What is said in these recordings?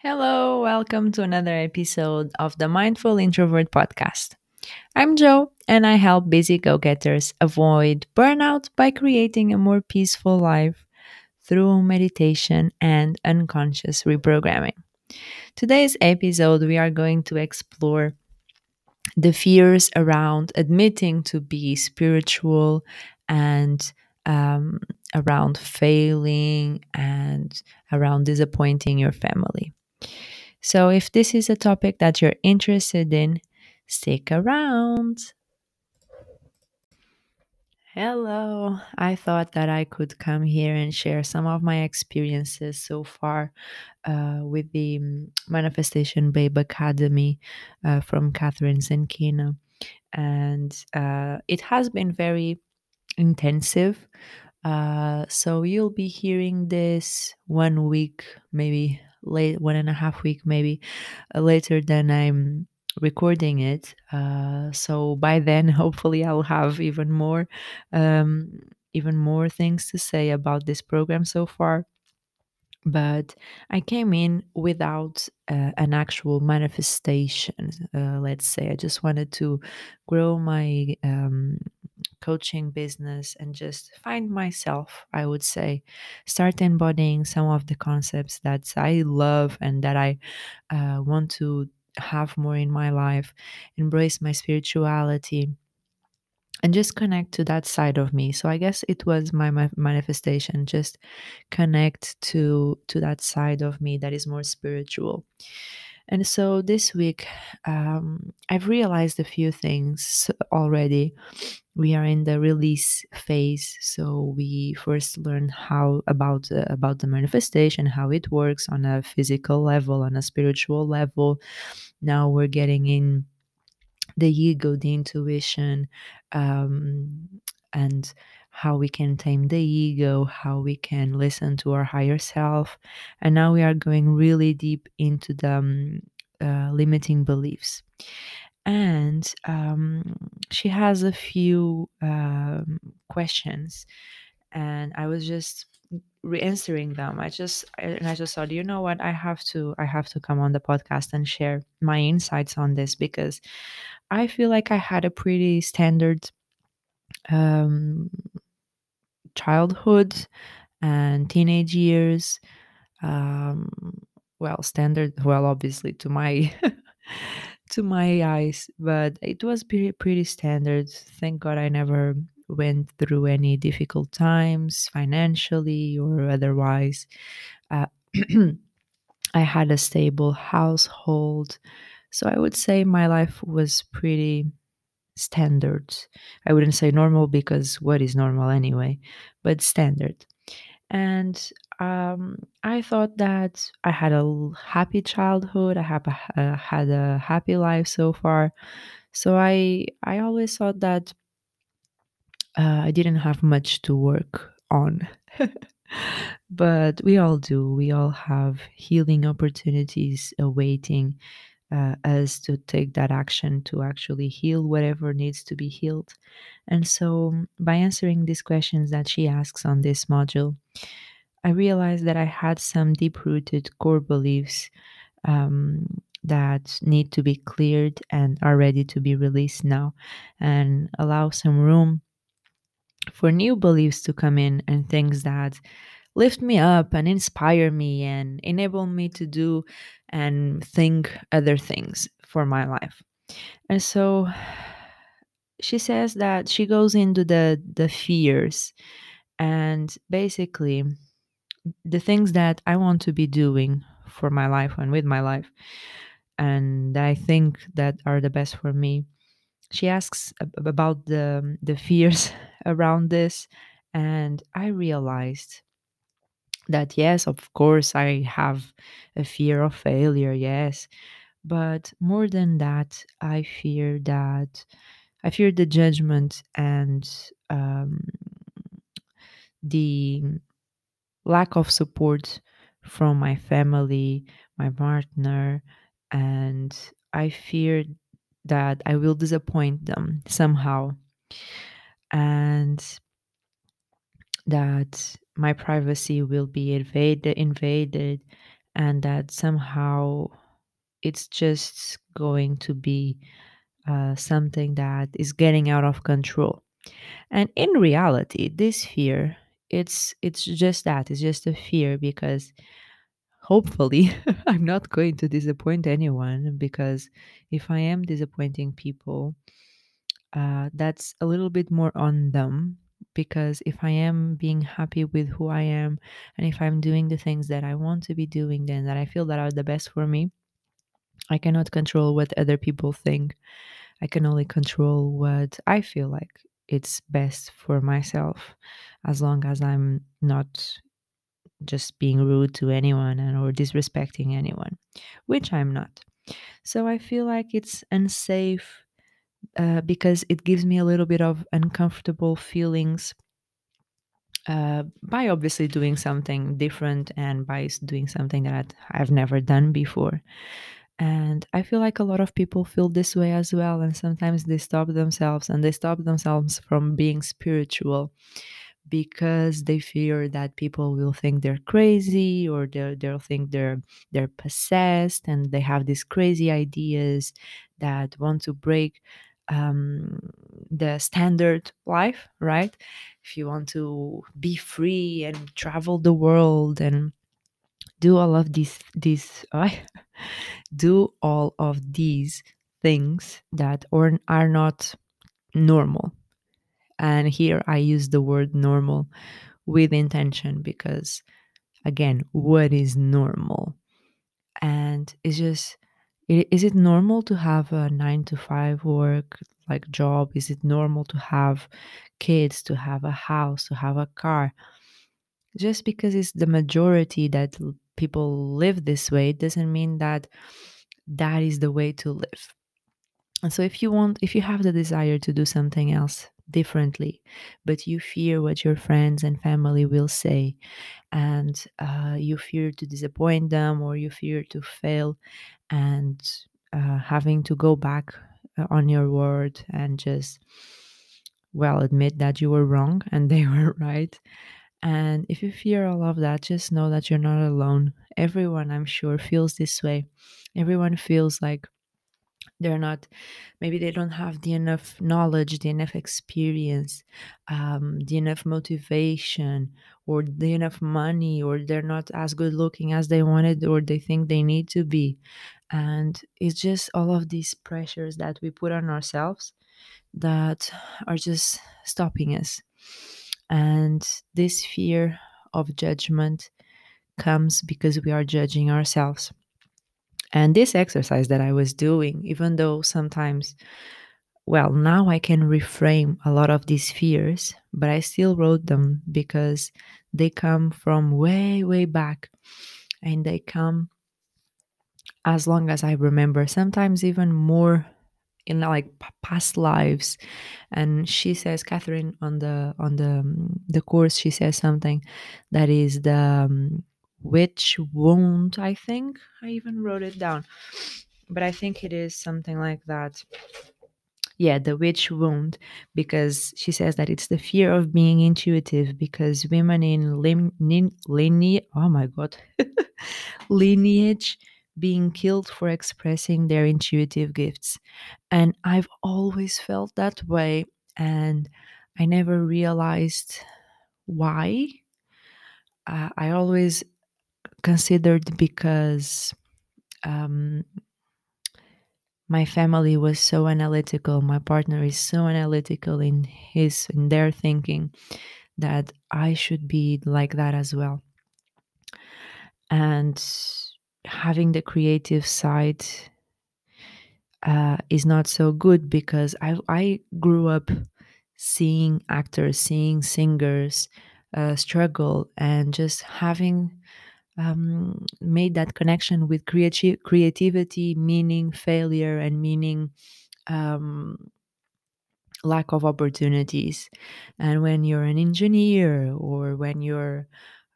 Hello, welcome to another episode of the Mindful Introvert podcast. I'm Joe, and I help busy go getters avoid burnout by creating a more peaceful life through meditation and unconscious reprogramming. Today's episode, we are going to explore the fears around admitting to be spiritual and um, around failing and around disappointing your family. So, if this is a topic that you're interested in, stick around. Hello, I thought that I could come here and share some of my experiences so far uh, with the mm, Manifestation Babe Academy uh, from Kathrin Zenkina. And uh, it has been very intensive. Uh, so you'll be hearing this one week, maybe late, one and a half week, maybe uh, later than I'm recording it. Uh, so by then, hopefully, I'll have even more, um, even more things to say about this program so far but I came in without uh, an actual manifestation. Uh, let's say I just wanted to grow my um, coaching business and just find myself. I would say start embodying some of the concepts that I love and that I uh, want to have more in my life. Embrace my spirituality and just connect to that side of me so i guess it was my, manifestation just connect to to that side of me that is more spiritual and so this week um, i've realized a few things already we are in the release phase so we first learn how about uh, about the manifestation how it works on a physical level on a spiritual level now we're getting in the ego, the intuition, um, and how we can tame the ego, how we can listen to our higher self. And now we are going really deep into the um, uh, limiting beliefs. And um, she has a few um, questions, and I was just re-answering them. I just and i just thought you know what? I have to i have to come on the podcast and share my insights on this because i feel like i had a pretty standard um childhood and teenage years. Um well standard well obviously to my to my eyes but it was pretty pretty standard thank god i never went through any difficult times financially or otherwise. Uh, I had a stable household. So I would say my life was pretty standard. I wouldn't say normal because what is normal anyway, but standard. And um, I thought that I had a happy childhood. I have a, uh, had a happy life so far. So I I always thought that uh, I didn't have much to work on. but we all do. We all have healing opportunities awaiting uh, us to take that action to actually heal whatever needs to be healed. And so, by answering these questions that she asks on this module, I realized that I had some deep rooted core beliefs um, that need to be cleared and are ready to be released now and allow some room for new beliefs to come in and things that lift me up and inspire me and enable me to do and think other things for my life. And so she says that she goes into the the fears and basically the things that I want to be doing for my life and with my life and I think that are the best for me. She asks about the the fears around this and i realized that yes of course i have a fear of failure yes but more than that i fear that i fear the judgment and um, the lack of support from my family my partner and i fear that I will disappoint them somehow and that my privacy will be invaded invaded and that somehow it's just going to be uh, something that is getting out of control. And in reality, this fear, it's it's just that. It's just a fear because hopefully I'm not going to disappoint anyone because if I am disappointing people, uh, that's a little bit more on them because if I am being happy with who I am and if I'm doing the things that I want to be doing, then that I feel that are the best for me, I cannot control what other people think. I can only control what I feel like it's best for myself as long as I'm not just being rude to anyone and or disrespecting anyone, which I'm not. So I feel like it's unsafe uh, because it gives me a little bit of uncomfortable feelings uh, by obviously doing something different and by doing something that I've never done before. And I feel like a lot of people feel this way as well. And sometimes they stop themselves and they stop themselves from being spiritual because they fear that people will think they're crazy or they'll, they'll think they're they're possessed and they have these crazy ideas that want to break um, the standard life right if you want to be free and travel the world and do all of these these do all of these things that or are not normal and here I use the word normal with intention because, again, what is normal? And it's just, is it normal to have a nine to five work like job? Is it normal to have kids, to have a house, to have a car? Just because it's the majority that people live this way it doesn't mean that that is the way to live. And so if you want, if you have the desire to do something else differently, but you fear what your friends and family will say, and uh, you fear to disappoint them or you fear to fail and uh, having to go back uh, on your word and just, well, admit that you were wrong and they were right. And if you fear all of that, just know that you're not alone. Everyone, I'm sure, feels this way. Everyone feels like they're not maybe they don't have the enough knowledge the enough experience um, the enough motivation or the enough money or they're not as good looking as they wanted or they think they need to be and it's just all of these pressures that we put on ourselves that are just stopping us and this fear of judgment comes because we are judging ourselves and this exercise that I was doing, even though sometimes, well, now I can reframe a lot of these fears, but I still wrote them because they come from way, way back. And they come as long as I remember, sometimes even more in like past lives. And she says Kathrin on the on the um, the course she says something that is the um, witch wound i think. I even wrote it down. But i think it is something like that. Yeah the witch wound because she says that it's the fear of being intuitive because women in lim- lineage oh my god lineage being killed for expressing their intuitive gifts. And i've always felt that way and i never realized why. Uh, i always considered because um, my family was so analytical my partner is so analytical in his in their thinking that i should be like that as well. And having the creative side uh, is not so good because I, I grew up seeing actors, seeing singers uh, struggle, and just having um, made that connection with creati- creativity, meaning failure, and meaning um, lack of opportunities. And when you're an engineer or when you're,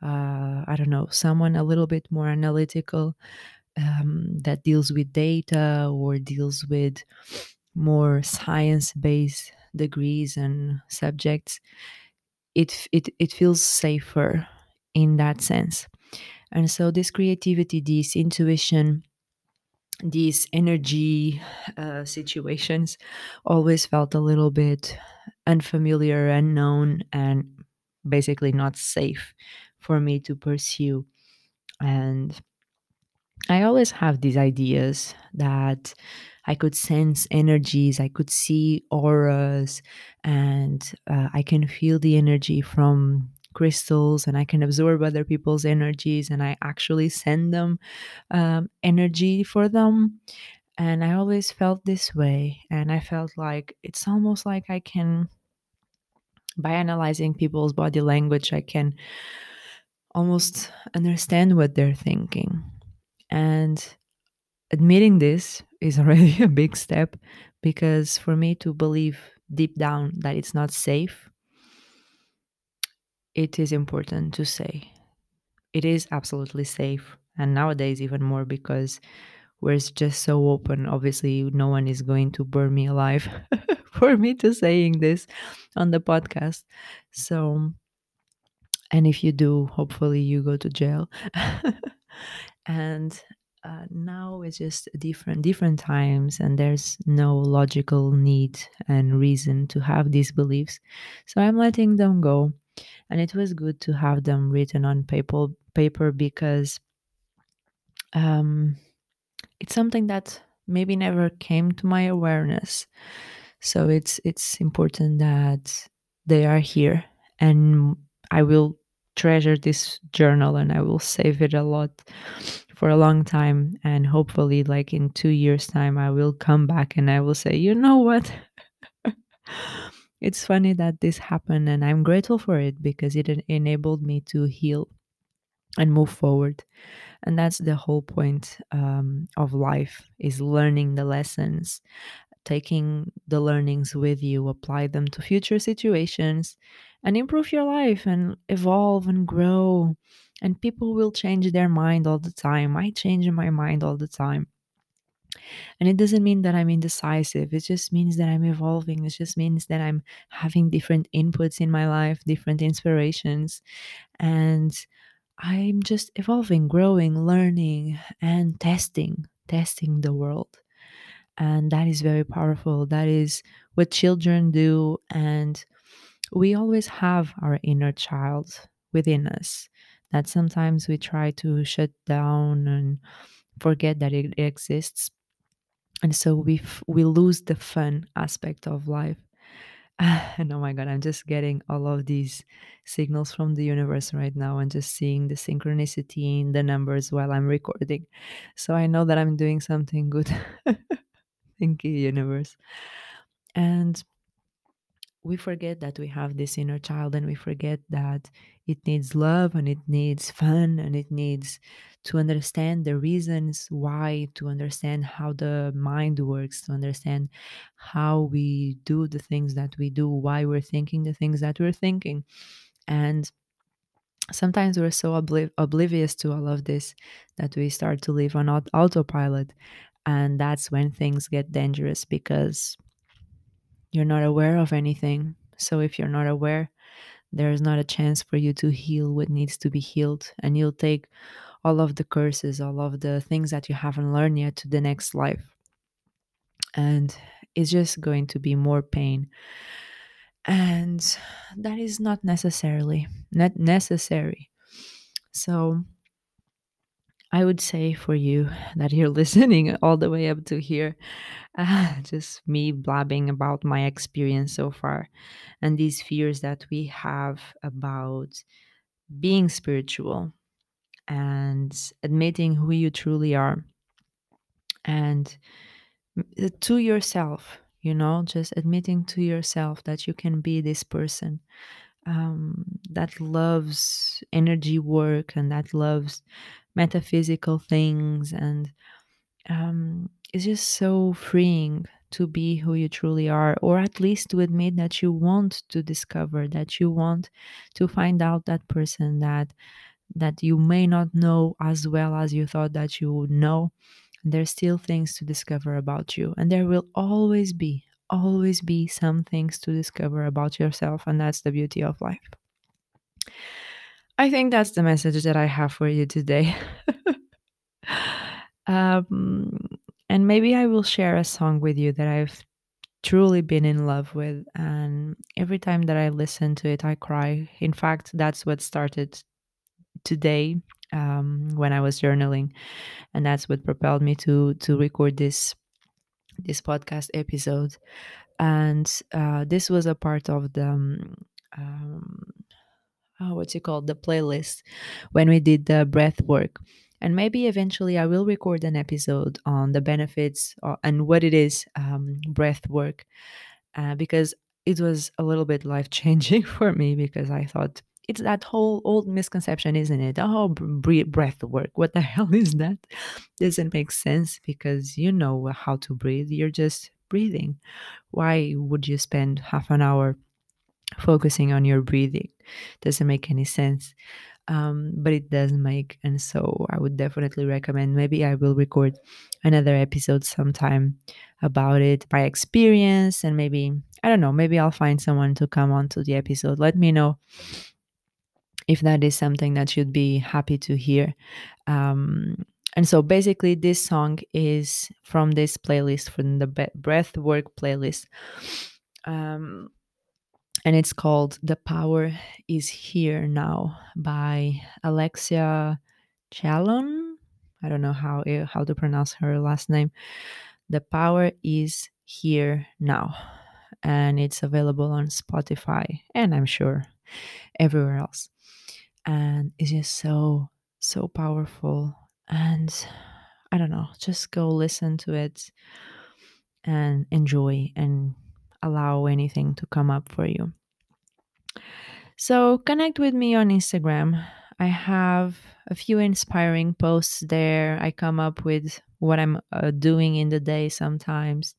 uh, I don't know, someone a little bit more analytical um, that deals with data or deals with more science based degrees and subjects, it, it, it feels safer in that sense. And so, this creativity, this intuition, these energy uh, situations always felt a little bit unfamiliar, unknown, and basically not safe for me to pursue. And I always have these ideas that I could sense energies, I could see auras, and uh, I can feel the energy from crystals, and I can absorb other people's energies, and I actually send them um, energy for them. And I always felt this way, and I felt like it's almost like I can, by analyzing people's body language, I can almost understand what they're thinking. And admitting this is already a big step because for me to believe deep down that it's not safe, it is important to say it is absolutely safe. And nowadays, even more because we're just so open. Obviously, no one is going to burn me alive for me to saying this on the podcast. So, and if you do, hopefully you go to jail. and uh, now it's just different different times and there's no logical need and reason to have these beliefs. So i'm letting them go. And it was good to have them written on paper paper because um, it's something that maybe never came to my awareness. So it's it's important that they are here and i will treasure this journal and i will save it a lot for a long time. And hopefully like in 2 years time I will come back and I will say you know what? It's funny that this happened and I'm grateful for it because it enabled me to heal and move forward. And that's the whole point um, of life is learning the lessons taking the learnings with you apply them to future situations and improve your life and evolve and grow and people will change their mind all the time. I change my mind all the time. And it doesn't mean that I'm indecisive. It just means that I'm evolving. It just means that I'm having different inputs in my life, different inspirations. And I'm just evolving, growing, learning, and testing, testing the world. And that is very powerful. That is what children do. And we always have our inner child within us that sometimes we try to shut down and forget that it exists. And so we f- we lose the fun aspect of life. And oh my god i'm just getting all of these signals from the universe right now and just seeing the synchronicity in the numbers while i'm recording. So i know that i'm doing something good. Thank you universe. And we forget that we have this inner child and we forget that it needs love and it needs fun and it needs to understand the reasons why, to understand how the mind works, to understand how we do the things that we do, why we're thinking the things that we're thinking. And sometimes we're so obliv- oblivious to all of this that we start to live on aut- autopilot. And that's when things get dangerous because you're not aware of anything. So if you're not aware, there is not a chance for you to heal what needs to be healed. And you'll take all of the curses, all of the things that you haven't learned yet to the next life. And it's just going to be more pain. And that is not necessarily not necessary. So I would say for you that you're listening all the way up to here, uh, just me blabbing about my experience so far and these fears that we have about being spiritual and admitting who you truly are and uh, to yourself, you know, just admitting to yourself that you can be this person um, that loves energy work and that loves metaphysical things and um, it's just so freeing to be who you truly are or at least to admit that you want to discover that you want to find out that person that that you may not know as well as you thought that you would know. There's still things to discover about you and there will always be always be some things to discover about yourself and that's the beauty of life I think that's the message that I have for you today. um, and maybe I will share a song with you that I've truly been in love with. And every time that I listen to it, I cry. In fact, that's what started today um, when I was journaling, and that's what propelled me to to record this this podcast episode. And uh, this was a part of the um, oh, what's it called the playlist when we did the breath work. And maybe eventually I will record an episode on the benefits or, and what it is um, breath work uh, because it was a little bit life changing for me because I thought it's that whole old misconception, isn't it? Oh, breath work. What the hell is that? Doesn't make sense because you know how to breathe. You're just breathing. Why would you spend half an hour focusing on your breathing? Doesn't make any sense. Um, but it does make, and so I would definitely recommend. Maybe I will record another episode sometime about it, my experience, and maybe I don't know. Maybe I'll find someone to come on to the episode. Let me know if that is something that you'd be happy to hear. Um, and so basically, this song is from this playlist, from the Breath Work playlist. Um, and it's called The Power is Here Now by Alexia Chellun. I don't know how, eh, how to pronounce her last name. The Power is Here Now. And it's available on Spotify and I'm sure everywhere else and it's just so so powerful and i don't know just go listen to it and enjoy and allow anything to come up for you. So connect with me on instagram i have a few inspiring posts there i come up with what I'm uh, doing in the day sometimes.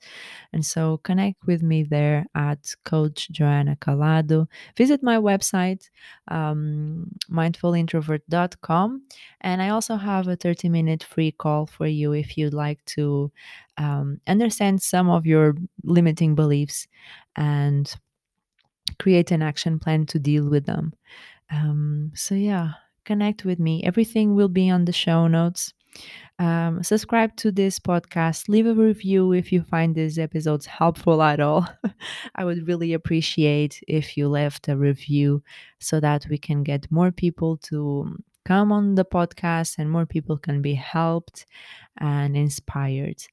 And so connect with me there at Coach Joanna Calado. Visit my website, um, mindfulintrovert.com. And I also have a 30 minute free call for you if you'd like to um, understand some of your limiting beliefs and create an action plan to deal with them. Um, so, yeah, connect with me. Everything will be on the show notes. Um, subscribe to this podcast. Leave a review if you find these episodes helpful at all. I would really appreciate if you left a review so that we can get more people to come on the podcast and more people can be helped and inspired.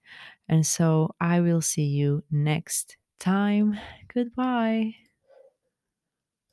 And so I will see you next time. Goodbye.